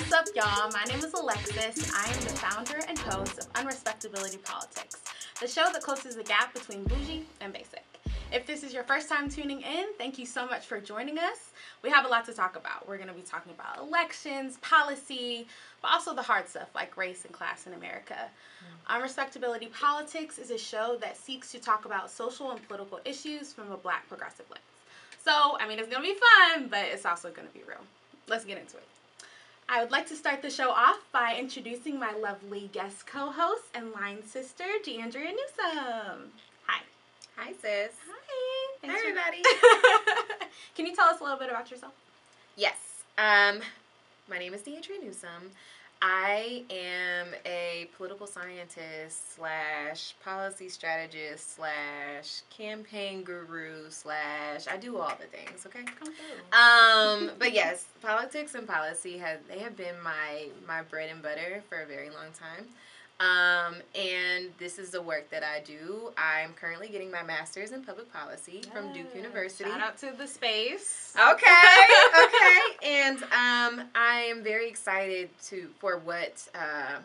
What's up, y'all? My name is Alexis. I am the founder and host of Unrespectability Politics, the show that closes the gap between bougie and basic. If this is your first time tuning in, thank you so much for joining us. We have a lot to talk about. We're going to be talking about elections, policy, but also the hard stuff like race and class in America. Mm. Unrespectability Politics is a show that seeks to talk about social and political issues from a black progressive lens. So, I mean, it's going to be fun, but it's also going to be real. Let's get into it. I would like to start the show off by introducing my lovely guest co host and line sister, DeAndrea Newsom. Hi. Hi, sis. Hi. Thanks Hi, everybody. Can you tell us a little bit about yourself? Yes. Um, my name is DeAndrea Newsom. I am a political scientist slash policy strategist slash campaign guru slash I do all the things. Okay. Um, but yes, politics and policy have they have been my my bread and butter for a very long time. Um, and this is the work that I do. I'm currently getting my master's in public policy yeah. from Duke University. Shout out to the space. Okay, okay. and um, I am very excited to for what uh,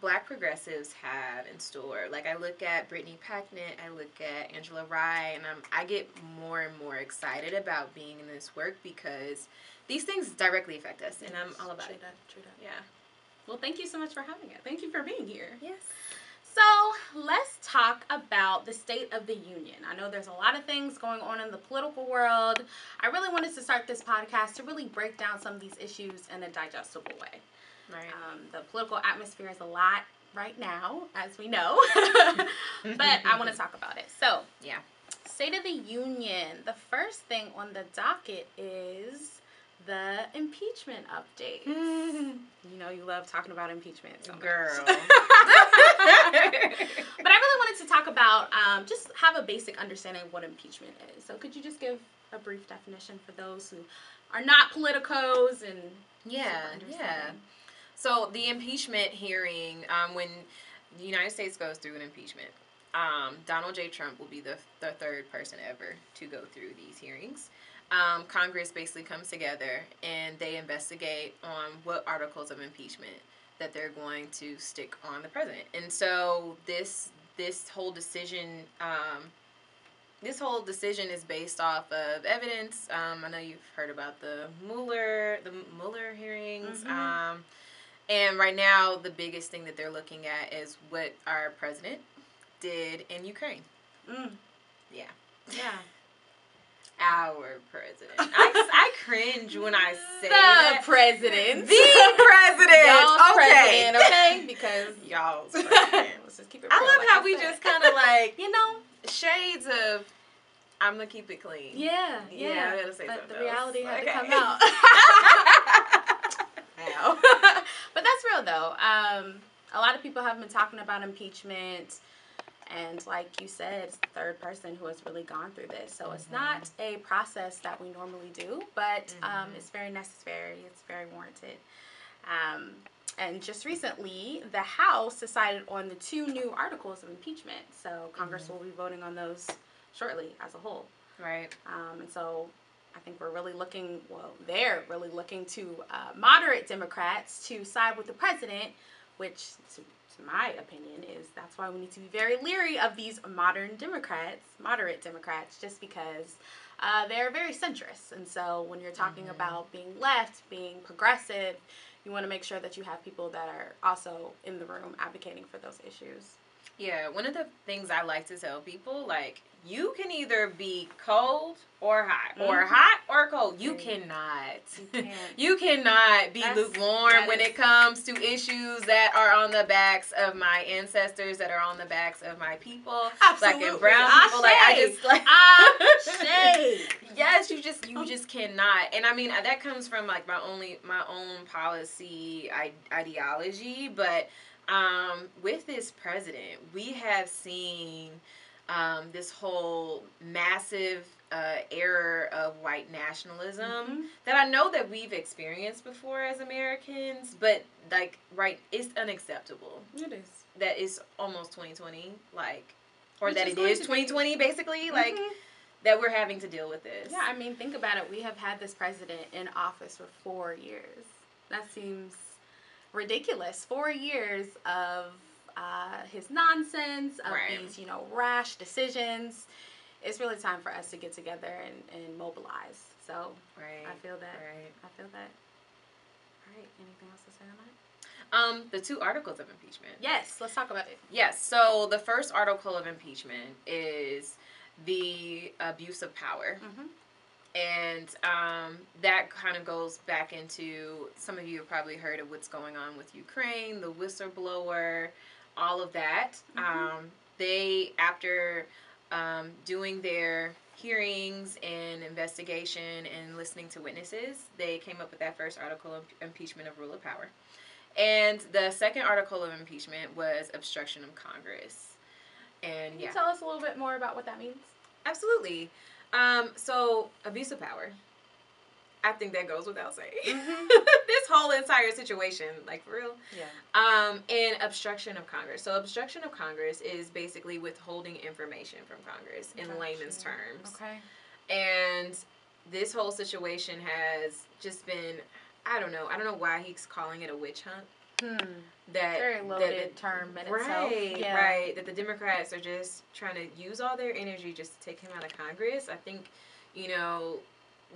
Black progressives have in store. Like I look at Brittany Packnett, I look at Angela Rye, and I'm, I get more and more excited about being in this work because these things directly affect us, and I'm all about true it. That, true that. Yeah. Well, thank you so much for having it. Thank you for being here. Yes. So let's talk about the state of the union. I know there's a lot of things going on in the political world. I really wanted to start this podcast to really break down some of these issues in a digestible way. Right. Um, the political atmosphere is a lot right now, as we know, but I want to talk about it. So, yeah. State of the Union. The first thing on the docket is the impeachment update. you know, you love talking about impeachment, so girl. but I really wanted to talk about um, just have a basic understanding of what impeachment is. So, could you just give a brief definition for those who are not politicos and yeah, yeah. So the impeachment hearing, um, when the United States goes through an impeachment, um, Donald J. Trump will be the, the third person ever to go through these hearings um, Congress basically comes together and they investigate on what articles of impeachment that they're going to stick on the president. And so this this whole decision um, this whole decision is based off of evidence. Um, I know you've heard about the Mueller the Mueller hearings. Mm-hmm. Um, and right now, the biggest thing that they're looking at is what our president did in Ukraine. Mm. Yeah. Yeah our president. I, I cringe when I say the that. president. The president. Y'all's okay. president, okay? Because y'all's president. Let's just keep it I love like how I we said. just kind of like, you know, shades of I'm gonna keep it clean. yeah, yeah. Yeah, I gotta say but the reality had Okay. to come out. But that's real though. Um, a lot of people have been talking about impeachment, and like you said, it's the third person who has really gone through this. So it's not a process that we normally do, but um, Mhm. it's very necessary. It's very warranted. Um, and just recently, the House decided on the two new articles of impeachment. So Congress Mhm. will be voting on those shortly as a whole. Right. Um, and so I think we're really looking, well, they're really looking to uh, moderate Democrats to side with the president, which, my opinion, is that's why we need to be very leery of these modern Democrats, moderate Democrats, just because uh, they're very centrist. And so when you're talking Mhm. about being left, being progressive, you want to make sure that you have people that are also in the room advocating for those issues. Yeah, one of the things I like to tell people, like, you can either be cold or hot, or Mhm. hot or cold. You cannot. You. You cannot be That's- lukewarm when is- it comes to issues that are on the backs of my ancestors, that are on the backs of my people, black and brown people. Like I just like yes, you just you just cannot. And I mean that comes from like my only my own policy ideology, but um, with this president, we have seen um, this whole massive uh, error of white nationalism Mhm. that I know that we've experienced before as Americans, but like right, it's unacceptable. It is. That it's almost 2020, like, or Which that is it is to be- 2020, basically, like Mhm. that we're having to deal with this. Yeah, I mean, think about it. We have had this president in office for four years. That seems ridiculous. Four years of uh, his nonsense, of Right. these, you know, rash decisions. It's really time for us to get together and, and mobilize. So Right. I feel that. Right. I feel that. All right. Anything else to say on that? Um, the two articles of impeachment. Yes. Let's talk about it. Yes. So the first article of impeachment is the abuse of power. Mm-hmm. And um, that kind of goes back into some of you have probably heard of what's going on with Ukraine, the whistleblower, all of that. Mhm. Um, they, after um, doing their hearings and investigation and listening to witnesses, they came up with that first article of impeachment of rule of power. And the second article of impeachment was obstruction of Congress. And Can yeah. you tell us a little bit more about what that means? Absolutely. Um, so abuse of power. I think that goes without saying. Mhm. this whole entire situation, like for real. Yeah. Um, and obstruction of Congress. So obstruction of Congress is basically withholding information from Congress in layman's terms. Okay. And this whole situation has just been I don't know. I don't know why he's calling it a witch hunt. Hmm. That Very that loaded the- term in right, itself. Yeah. right. That the Democrats are just trying to use all their energy just to take him out of Congress. I think, you know,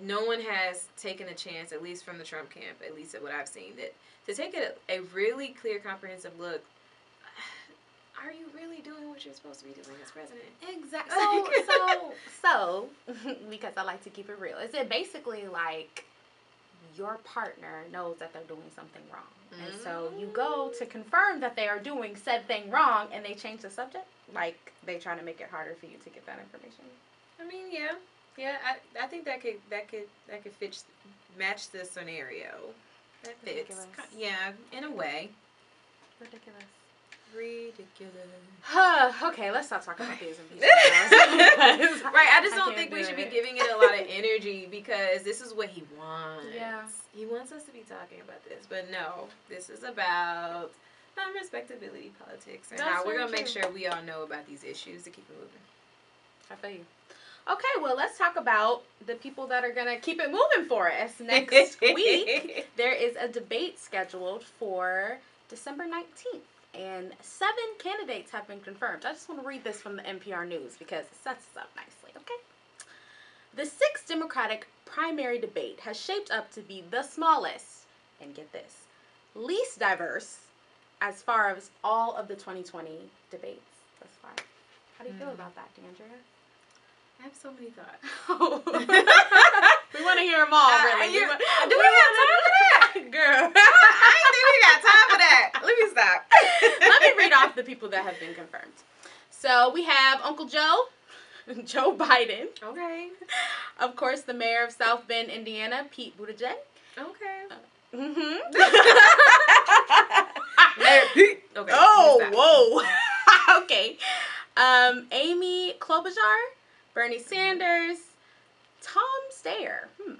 no one has taken a chance, at least from the Trump camp, at least at what I've seen, that to take a, a really clear, comprehensive look. Are you really doing what you're supposed to be doing as president? Exactly. So, so, so, because I like to keep it real, is it basically like your partner knows that they're doing something wrong, and so you go to confirm that they are doing said thing wrong, and they change the subject, like they try to make it harder for you to get that information. I mean, yeah, yeah. I, I think that could that could that could fit match the scenario. That fits. Ridiculous. Yeah, in a way. Ridiculous. Ridiculous. okay, let's not talk about these right. I just don't can't think we do should be giving it a lot of energy because this is what he wants. Yeah. He wants us to be talking about this, but no, this is about um, respectability politics and That's how we're gonna make sure we all know about these issues to keep it moving. I feel you. Okay, well, let's talk about the people that are going to keep it moving for us next week. There is a debate scheduled for December 19th, and seven candidates have been confirmed. I just want to read this from the NPR News because it sets us up nicely, okay? The sixth Democratic primary debate has shaped up to be the smallest, and get this, least diverse as far as all of the 2020 debates thus far. How do you feel Hmm. about that, DeAndrea? I have so many thoughts. we want to hear them all, Uh, really. you- wa- do we have time for that? Girl. I ain't think we got time for that. Let me stop. Let me read off the people that have been confirmed. So we have Uncle Joe, Joe Biden, Okay. of course, the mayor of South Bend, Indiana, Pete Buttigieg. Okay. Mm-hmm. Mayor Pete. Okay. oh, whoa. okay. Um, Amy Klobuchar, Bernie Sanders, Tom Steyer. Hmm.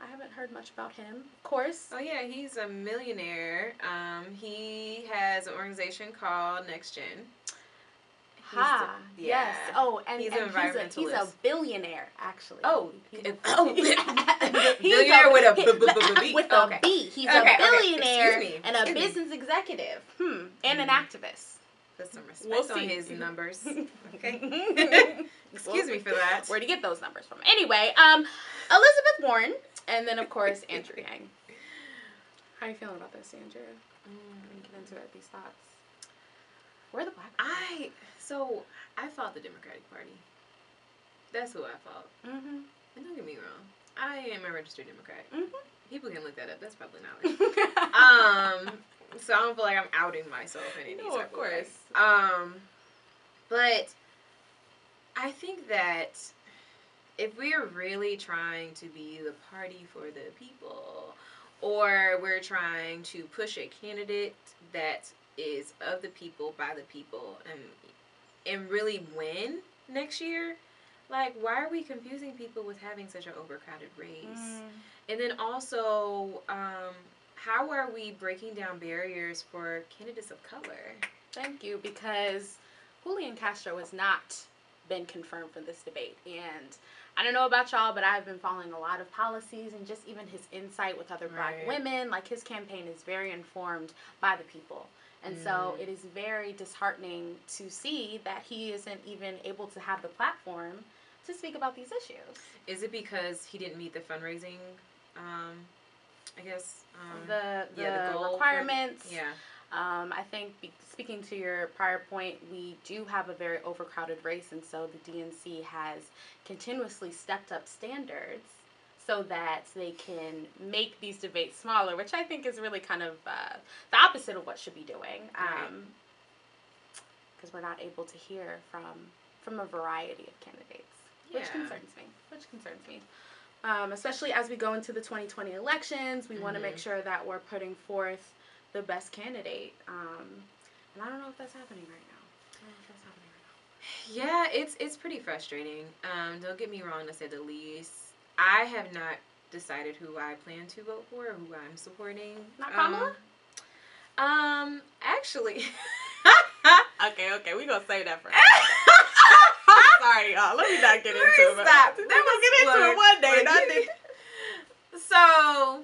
I haven't heard much about him. Of course. Oh yeah, he's a millionaire. Um, he has an organization called NextGen. He's Ha. the- Yes. Oh, and He's and an he's, a, he's a billionaire, actually. Oh, He's a- oh, billionaire with a b- b- b- with a okay. B. He's Okay, a billionaire and a business executive. Hmm. And an Mhm. activist. Put some respect We'll on see. his numbers. Okay. Excuse Excuse me for that. Where'd you get those numbers from? Anyway, um, Elizabeth Warren, and then of course Andrew Yang. How are you feeling about this, Andrew? Mm. Get into it, these thoughts. Where the black? I so I fought the Democratic Party. That's who I fought. Mm-hmm. And don't get me wrong, I am a registered Democrat. Mm-hmm. People can look that up. That's probably knowledge. um, so I don't feel like I'm outing myself in any No, of way. course. Um, but I think that if we're really trying to be the party for the people, or we're trying to push a candidate that is of the people by the people and and really win next year, like why are we confusing people with having such an overcrowded race? Mm. And then also, um, how are we breaking down barriers for candidates of color? Thank you, because Julian Castro has not been confirmed for this debate, and I don't know about y'all, but I've been following a lot of policies and just even his insight with other black Right. women. Like his campaign is very informed by the people. And so Mm. it is very disheartening to see that he isn't even able to have the platform to speak about these issues. Is it because he didn't meet the fundraising? Um, I guess. Um, the the, yeah, the goal for- requirements. yeah. Um, I think speaking to your prior point, we do have a very overcrowded race, and so the DNC has continuously stepped up standards so that they can make these debates smaller, which I think is really kind of uh, the opposite of what should be doing. Right. Because we're not able to hear from from a variety of candidates, which concerns me. Which concerns me. Um, especially as we go into the 2020 elections, we want to make sure that we're putting forth the best candidate. Um, and I don't know if that's happening right now. I don't know if that's happening right Yeah, it's it's pretty frustrating. Um, don't get me wrong, to say the least. I have not decided who I plan to vote for or who I'm supporting. Not Kamala? Um, um actually. Okay, okay, we gonna save that for. Sorry, y'all. Let me not get Let into it. stop. We That gonna get into it one day. look, not So,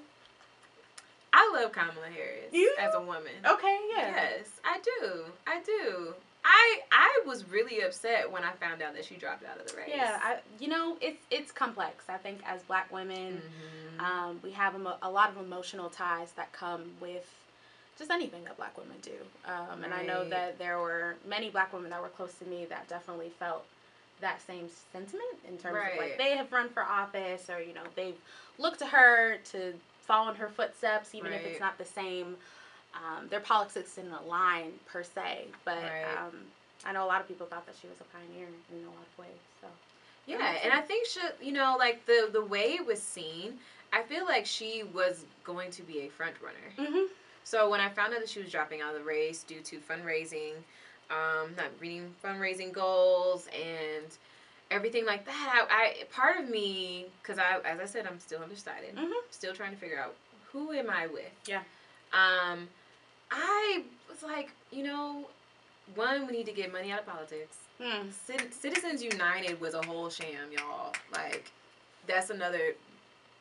I love Kamala Harris You? as a woman. Okay, yeah. Yes, I do. I do. I I was really upset when I found out that she dropped out of the race. Yeah, I, you know, it's it's complex. I think as black women, Mhm. um, we have emo- a lot of emotional ties that come with just anything that black women do. Um, and I know that there were many black women that were close to me that definitely felt that same sentiment in terms of like they have run for office or you know they've looked to her to follow in her footsteps even if it's not the same um, their politics didn't align per se but Right. um, i know a lot of people thought that she was a pioneer in a lot of ways so Yeah, and I think she, you know, like the the way it was seen, I feel like she was going to be a front runner. mm-hmm. So when I found out that she was dropping out of the race due to fundraising, um, not reading fundraising goals and everything like that, I, I part of me, because I, as I said, I'm still undecided, Mhm. still trying to figure out who am I with. Yeah. Um, I was like, you know, one, we need to get money out of politics. Mm. Cit- Citizens United was a whole sham, y'all. Like, that's another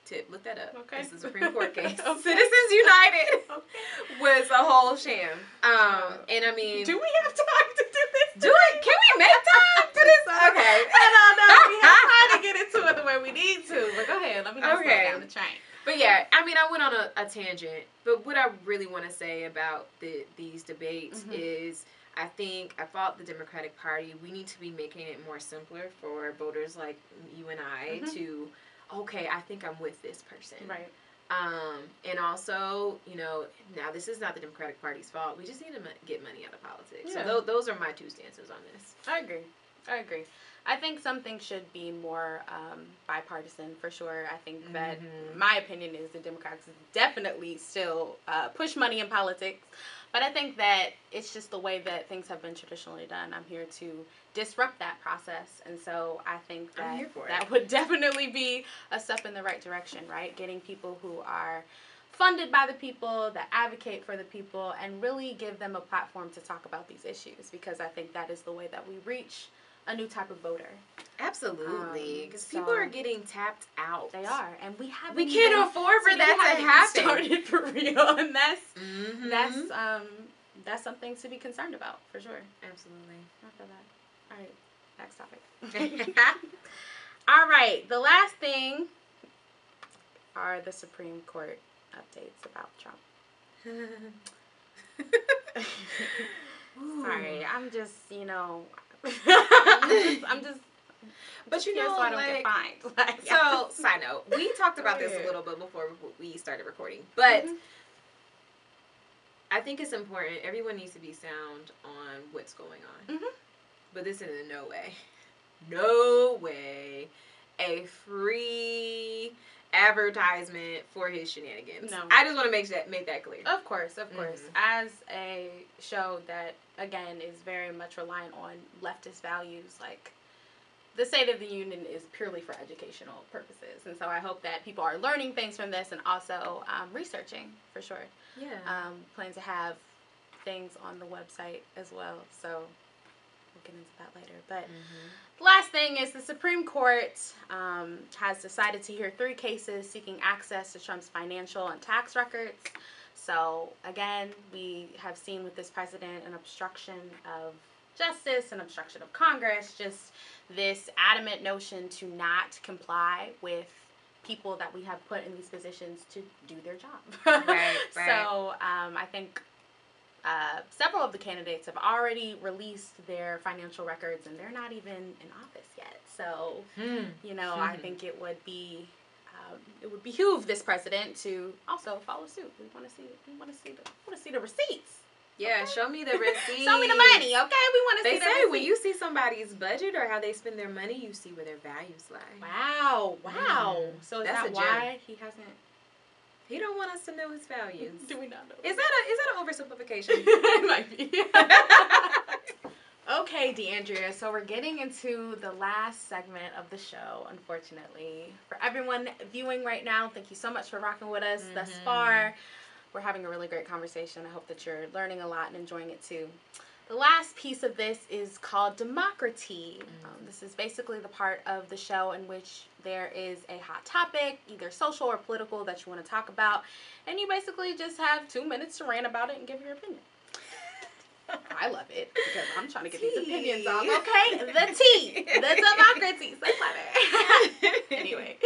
tip. Look that up. Okay. It's a Supreme Court case. Okay. Citizens United Okay. was a whole sham. Um, and I mean, Do we have time to do this? do it. Can we make time for this? Okay. I don't know. We have time to get into it the way we need to. But go ahead. Let me not Okay. slow down the train. But yeah, I mean, I went on a, a tangent. But what I really want to say about the these debates Mhm. is, I think I thought the Democratic Party. We need to be making it more simpler for voters like you and I Mhm. to, okay, I think I'm with this person. Right. Um, and also, you know, now this is not the Democratic Party's fault. We just need to get money out of politics. Yeah. So th- those are my two stances on this. I agree. I agree. I think something should be more um, bipartisan for sure. I think that Mhm. my opinion is the Democrats definitely still uh, push money in politics, but I think that it's just the way that things have been traditionally done. I'm here to disrupt that process, and so I think that here for it. that would definitely be a step in the right direction. Right, getting people who are funded by the people that advocate for the people and really give them a platform to talk about these issues because I think that is the way that we reach a new type of voter. Absolutely, Um, because people so- are getting tapped out. They are, and we haven't. We can't even- afford for we that to happen. Started for real, and that's Mhm. that's um that's something to be concerned about for sure. absolutely. I feel that. All right, next topic. All right, the last thing are the Supreme Court updates about Trump. Sorry, I'm just you know, I'm just, I'm just But you know, so I don't like, get fined. Like, so side note, we talked about this a little bit before we started recording, but Mhm. I think it's important. Everyone needs to be sound on what's going on. Mhm. But this is in no way, no way, a free advertisement for his shenanigans. No. I just want to make that make that clear. Of course, of course. Mhm. As a show that again is very much reliant on leftist values, like the State of the Union is purely for educational purposes, and so I hope that people are learning things from this and also um, researching for sure. Yeah. Um, plan to have things on the website as well, so we'll get into that later. But the last thing is the Supreme Court um, has decided to hear three cases seeking access to Trump's financial and tax records. So again, we have seen with this president an obstruction of justice, an obstruction of Congress, just this adamant notion to not comply with people that we have put in these positions to do their job. Right, So um, I think uh, several of the candidates have already released their financial records and they're not even in office yet. So, Hmm. you know, I Mhm. think it would be. Um, it would behoove this president to also follow suit. We want to see. We want to see the. Want to see the receipts. Yeah, Okay. show me the receipt. Show me the money, okay? We want to They see the say when you see somebody's budget or how they spend their money, you see where their values lie. Wow! Wow! Mm, so is that's that why he hasn't? He don't want us to know his values. Do we not know? Is that a is that an oversimplification? it might be. Okay, DeAndrea. So we're getting into the last segment of the show. Unfortunately, for everyone viewing right now, thank you so much for rocking with us thus Mhm. far. We're having a really great conversation. I hope that you're learning a lot and enjoying it too. The last piece of this is called Democracy. Um, this is basically the part of the show in which there is a hot topic, either social or political, that you want to talk about, and you basically just have two minutes to rant about it and give your opinion. I love it because I'm trying to get these opinions off. Okay, the tea, the democracy, so clever. anyway,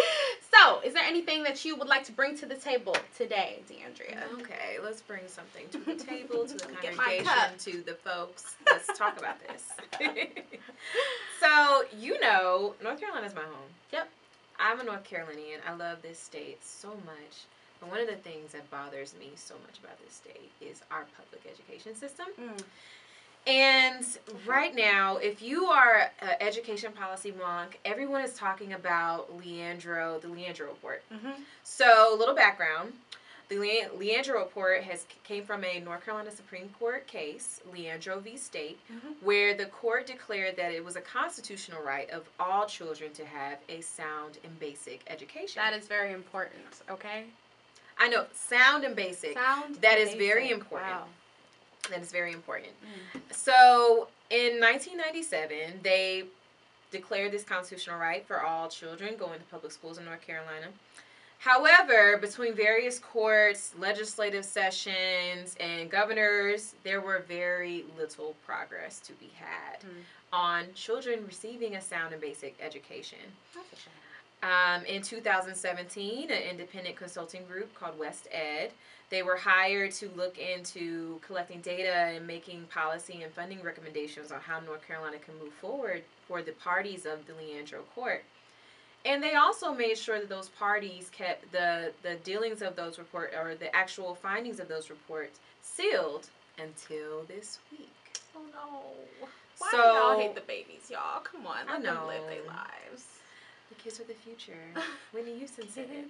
so is there anything that you would like to bring to the table today, DeAndrea? Okay, let's bring something to the table, to the Let me get my congregation, to the folks. Let's talk about this. so, you know, North Carolina is my home. Yep. I'm a North Carolinian. I love this state so much. But one of the things that bothers me so much about this state is our public education system. Mm. And right now, if you are an education policy wonk, everyone is talking about Leandro, the Leandro report. Mm-hmm. So, little background. The Le- Leandro report has came from a North Carolina Supreme Court case, Leandro v. State, Mhm. where the court declared that it was a constitutional right of all children to have a sound and basic education. That is very important. Okay. I know, sound and basic. Sound. That is very important. Wow. That is very important. Mm. So, in 1997, they declared this constitutional right for all children going to public schools in North Carolina. However, between various courts, legislative sessions, and governors, there were very little progress to be had Mm. on children receiving a sound and basic education. That's a shame. Um, in 2017, an independent consulting group called WestEd, they were hired to look into collecting data and making policy and funding recommendations on how North Carolina can move forward for the parties of the Leandro Court. And they also made sure that those parties kept the, the dealings of those report or the actual findings of those reports sealed until this week. Oh no. Why So- do y'all hate the babies, y'all? Come on, I let them live their lives. The kids are the future. Whitney Houston said it.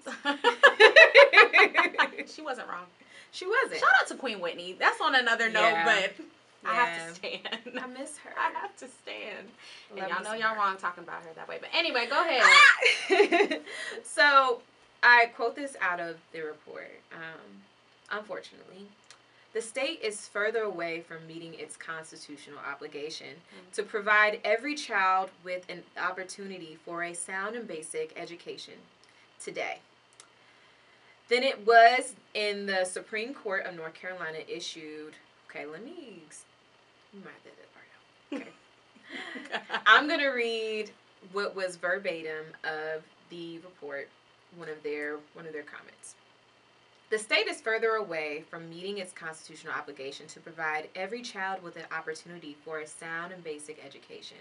she wasn't wrong. she wasn't. Shout out to Queen Whitney. That's on another note, Yeah. but I have to stand. I miss her. I have to stand. And y'all know y'all her. wrong talking about her that way. But anyway, go ahead. so I quote this out of the report. Um, unfortunately, the state is further away from meeting its constitutional obligation Mm. to provide every child with an opportunity for a sound and basic education today than it was in the Supreme Court of North Carolina issued. Okay, let me. You might have that part out. Okay. I'm gonna read what was verbatim of the report, one of their one of their comments. The state is further away from meeting its constitutional obligation to provide every child with an opportunity for a sound and basic education.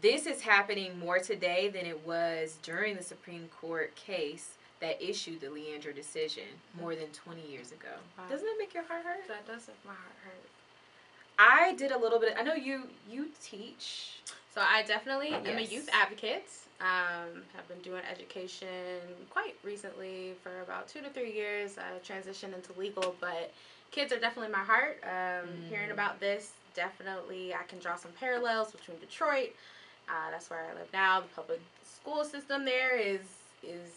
This is happening more today than it was during the Supreme Court case that issued the Leandro decision more than 20 years ago. Wow. Doesn't it make your heart hurt? that does make my heart hurt. I did a little bit. I know you you teach. So I definitely am a youth advocate. Um, have been doing education quite recently for about two to three years. I transitioned into legal, but kids are definitely my heart. Um, Hearing Mm. about this, definitely I can draw some parallels between Detroit. Uh, that's where I live now. The public school system there is is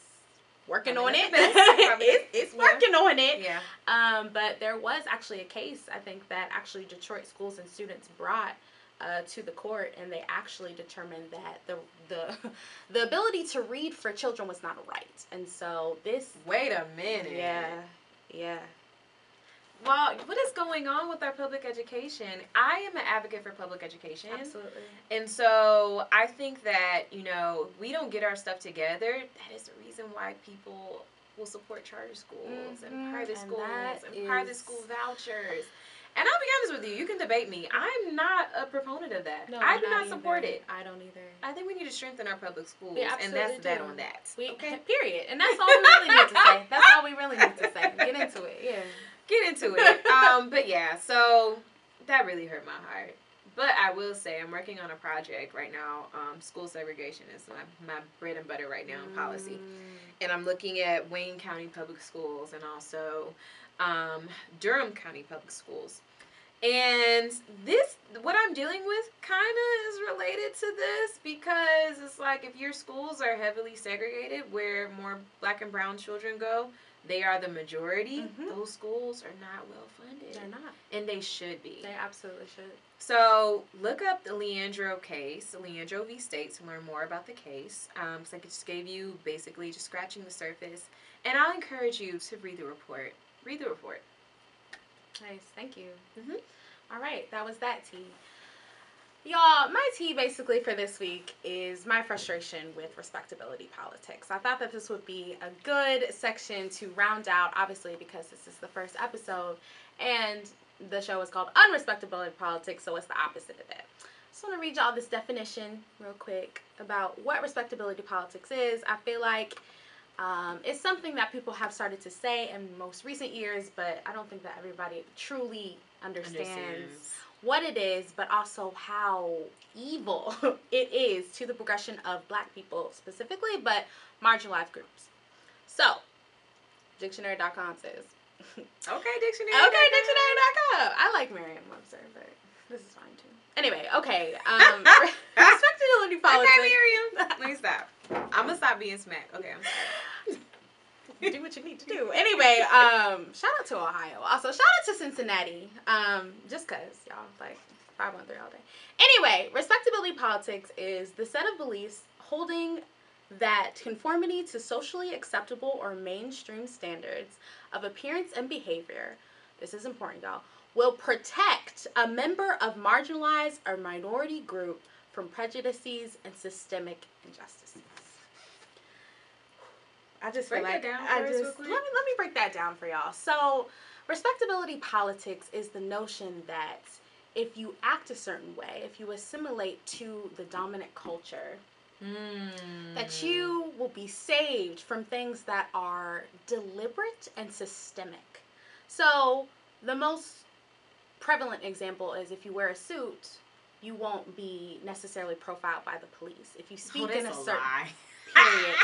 working on it. the it's Yeah. working on it. Yeah. Um, but there was actually a case, I think, that actually Detroit schools and students brought uh, to the court, and they actually determined that the the the ability to read for children was not a right, and so this. Wait a minute. Yeah, yeah. Well, what is going on with our public education? I am an advocate for public education. Absolutely. And so I think that, you know, we don't get our stuff together. That is the reason why people will support charter schools Mhm, and private schools and private school vouchers. And I'll be honest with you, you can debate me. I'm not a proponent of that. No, I do not support it. I don't either. I think we need to strengthen our public schools, and that's that on that. We okay, period, and that's all we really need to say. That's all we really need to say. Get into it. Yeah. get into it. um, but yeah, so that really hurt my heart. But I will say, I'm working on a project right now. Um, school segregation is my, my bread and butter right now in policy. Mm. And I'm looking at Wayne County Public Schools and also um, Durham County Public Schools. And this, what I'm dealing with, kind of is related to this because it's like if your schools are heavily segregated, where more black and brown children go, they are the majority. Mhm. Those schools are not well funded, They're not. and they should be. They absolutely should. So look up the Leandro case, Leandro v. State, to learn more about the case. Um, 'cause I just gave you basically just scratching the surface, and I'll encourage you to read the report. Read the report. Nice. Thank you. Mhm. All right, that was that tea. Y'all, my tea basically for this week is my frustration with respectability politics. I thought that this would be a good section to round out, obviously, because this is the first episode, and the show is called Unrespectability Politics, so it's the opposite of that. just want to read y'all this definition real quick about what respectability politics is. I feel like um, it's something that people have started to say in most recent years, but I don't think that everybody truly understands, Understands. what it is, but also how evil it is to the progression of black people specifically, but marginalized groups. So, dictionary.com says. Okay, dictionary. Okay, dictionary.com. I like Merriam-Webster, but this is fine too. Anyway, okay. Um, respectability politics. Okay, Miriam. Let me stop. I'm gonna stop being smacked. Okay, I'm sorry. do what you need to do. Anyway, um, shout out to Ohio. Also, shout out to Cincinnati. Um, just cause y'all like five one three all day. Anyway, respectability politics is the set of beliefs holding that conformity to socially acceptable or mainstream standards of appearance and behavior. This is important, y'all. Will protect a member of marginalized or minority group from prejudices and systemic injustices. I just feel Break like that down I just let me let me break that down for y'all. So, respectability politics is the notion that if you act a certain way, if you assimilate to the dominant culture, Mm. that you will be saved from things that are deliberate and systemic. So, the most prevalent example is if you wear a suit, you won't be necessarily profiled by the police. If you speak oh, in a that's certain lie. period.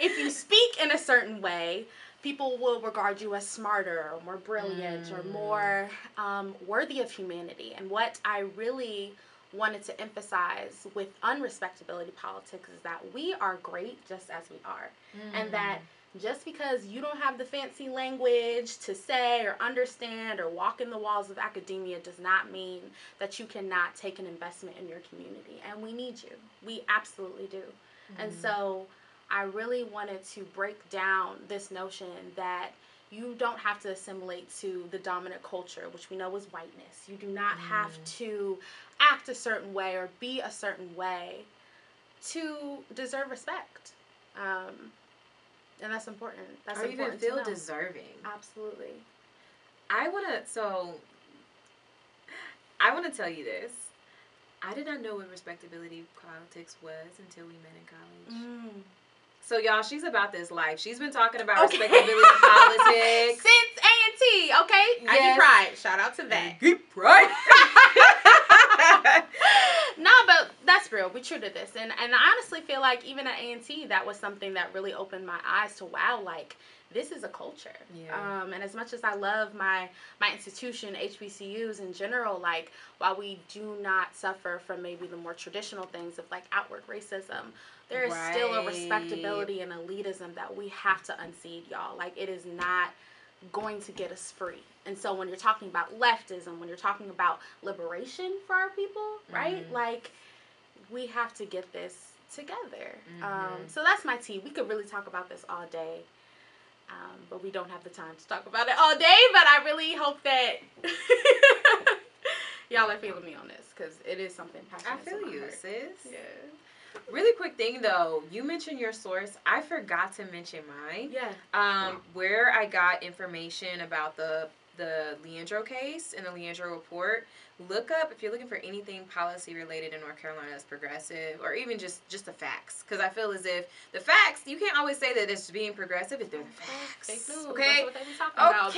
if you speak in a certain way, people will regard you as smarter or more brilliant or Mm. more um, worthy of humanity. And what I really wanted to emphasize with unrespectability politics is that we are great just as we are. And that just because you don't have the fancy language to say or understand or walk in the walls of academia does not mean that you cannot take an investment in your community. And we need you. We absolutely do. And so I really wanted to break down this notion that you don't have to assimilate to the dominant culture, which we know is whiteness. You do not have to act a certain way or be a certain way to deserve respect. Um, and that's important. That's or even important feel deserving. Absolutely. I want to, so, I want to tell you this. I did not know what respectability politics was until we met in college. Mm. So, y'all, she's about this life. She's been talking about Okay. respectability politics. Since A and T, okay? I Yes. give pride. Shout out to that. Keep right. But that's real. We true to this, and and I honestly feel like even at A and T, that was something that really opened my eyes to wow, like this is a culture. Yeah. Um, and as much as I love my my institution, HBCUs in general, like while we do not suffer from maybe the more traditional things of like outward racism, there is still a respectability and elitism that we have to unseat, y'all. Like it is not going to get us free. And so when you're talking about leftism, when you're talking about liberation for our people, right? Mhm. Like we have to get this together. Um, Mhm. so that's my tea. We could really talk about this all day. Um, but we don't have the time to talk about it all day. But I really hope that y'all are feeling me on this because it is something I passionate. to feel you, sis. Yeah. Really quick thing though, you mentioned your source. I forgot to mention mine. Yeah. Um, where I got information about the the Leandro case and the Leandro report. Look up if you're looking for anything policy related in North Carolina that's progressive, or even just just the facts. Because I feel as if the facts, you can't always say that it's being progressive if they're the facts. Fake news. Okay. That's what they be talking about.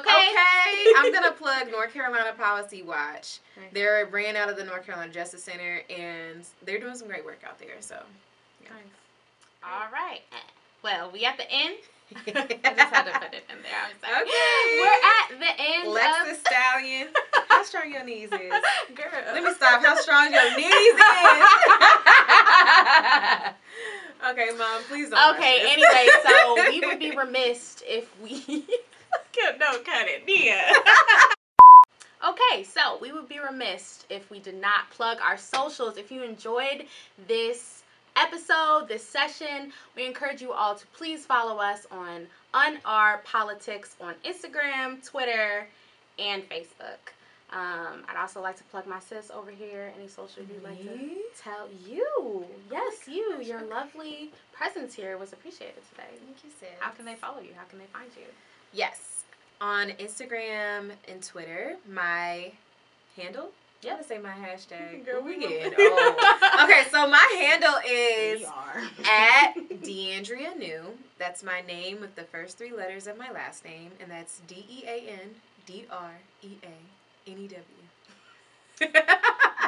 Okay. But it's real. It's real news. Okay. Okay. I'm gonna plug North Carolina Policy Watch. Okay. They're ran out of the North Carolina Justice Center, and they're doing some great work out there. So. Nice. All right. Well, we at the end. I just had to put it in there. I was like, Okay. We're at the end Lexus of Stallion. How strong your knees is? girl. Let me stop. How strong your knees is? okay, mom, please don't. Okay. watch this. Anyway, so we would be remiss if we. no, cut it, Nia. Okay, so we would be remiss if we did not plug our socials. If you enjoyed this episode, this session, we encourage you all to please follow us on UnR Politics on Instagram, Twitter, and Facebook. Um, I'd also like to plug my sis over here. Any social you'd like to tell you? Yes, you. Your lovely presence here was appreciated today. Thank you, sis. How can they follow you? How can they find you? Yes, on Instagram and Twitter, my handle. Yeah, gonna say my hashtag. Girl, we will. old. Okay, so my handle is at Deandrea New. That's my name with the first three letters of my last name, and that's D E A N D R E A N E W.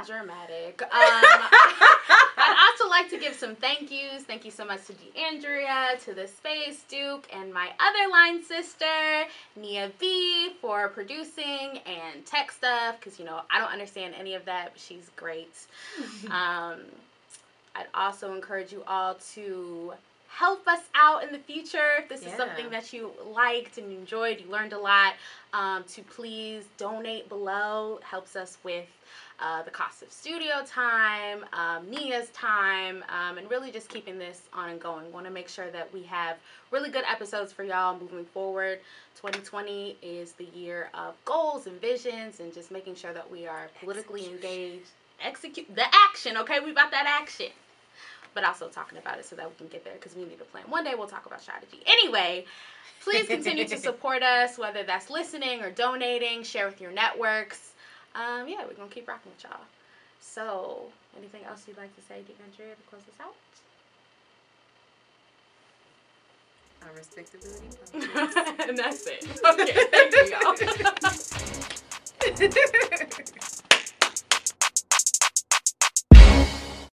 dramatic. Um, I'd also like to give some thank yous. Thank you so much to DeAndrea, to the Space Duke, and my other line sister, Nia V, for producing and tech stuff. Because, you know, I don't understand any of that, but she's great. Um, I'd also encourage you all to help us out in the future if this is something that you liked and you enjoyed, you learned a lot. Um, to please donate below helps us with uh, the cost of studio time, um, Nia's time, um, and really just keeping this on and going. Want to make sure that we have really good episodes for y'all moving forward. 2020 is the year of goals and visions, and just making sure that we are politically engaged. Execute the action, okay? We about that action. But also talking about it so that we can get there because we need a plan. One day we'll talk about strategy. Anyway, please continue to support us, whether that's listening or donating, share with your networks. Um, yeah, we're gonna keep rocking with y'all. So, anything else you'd like to say, DeAndrea, to close this out? On respectability. and that's it. Okay, thank you, y'all.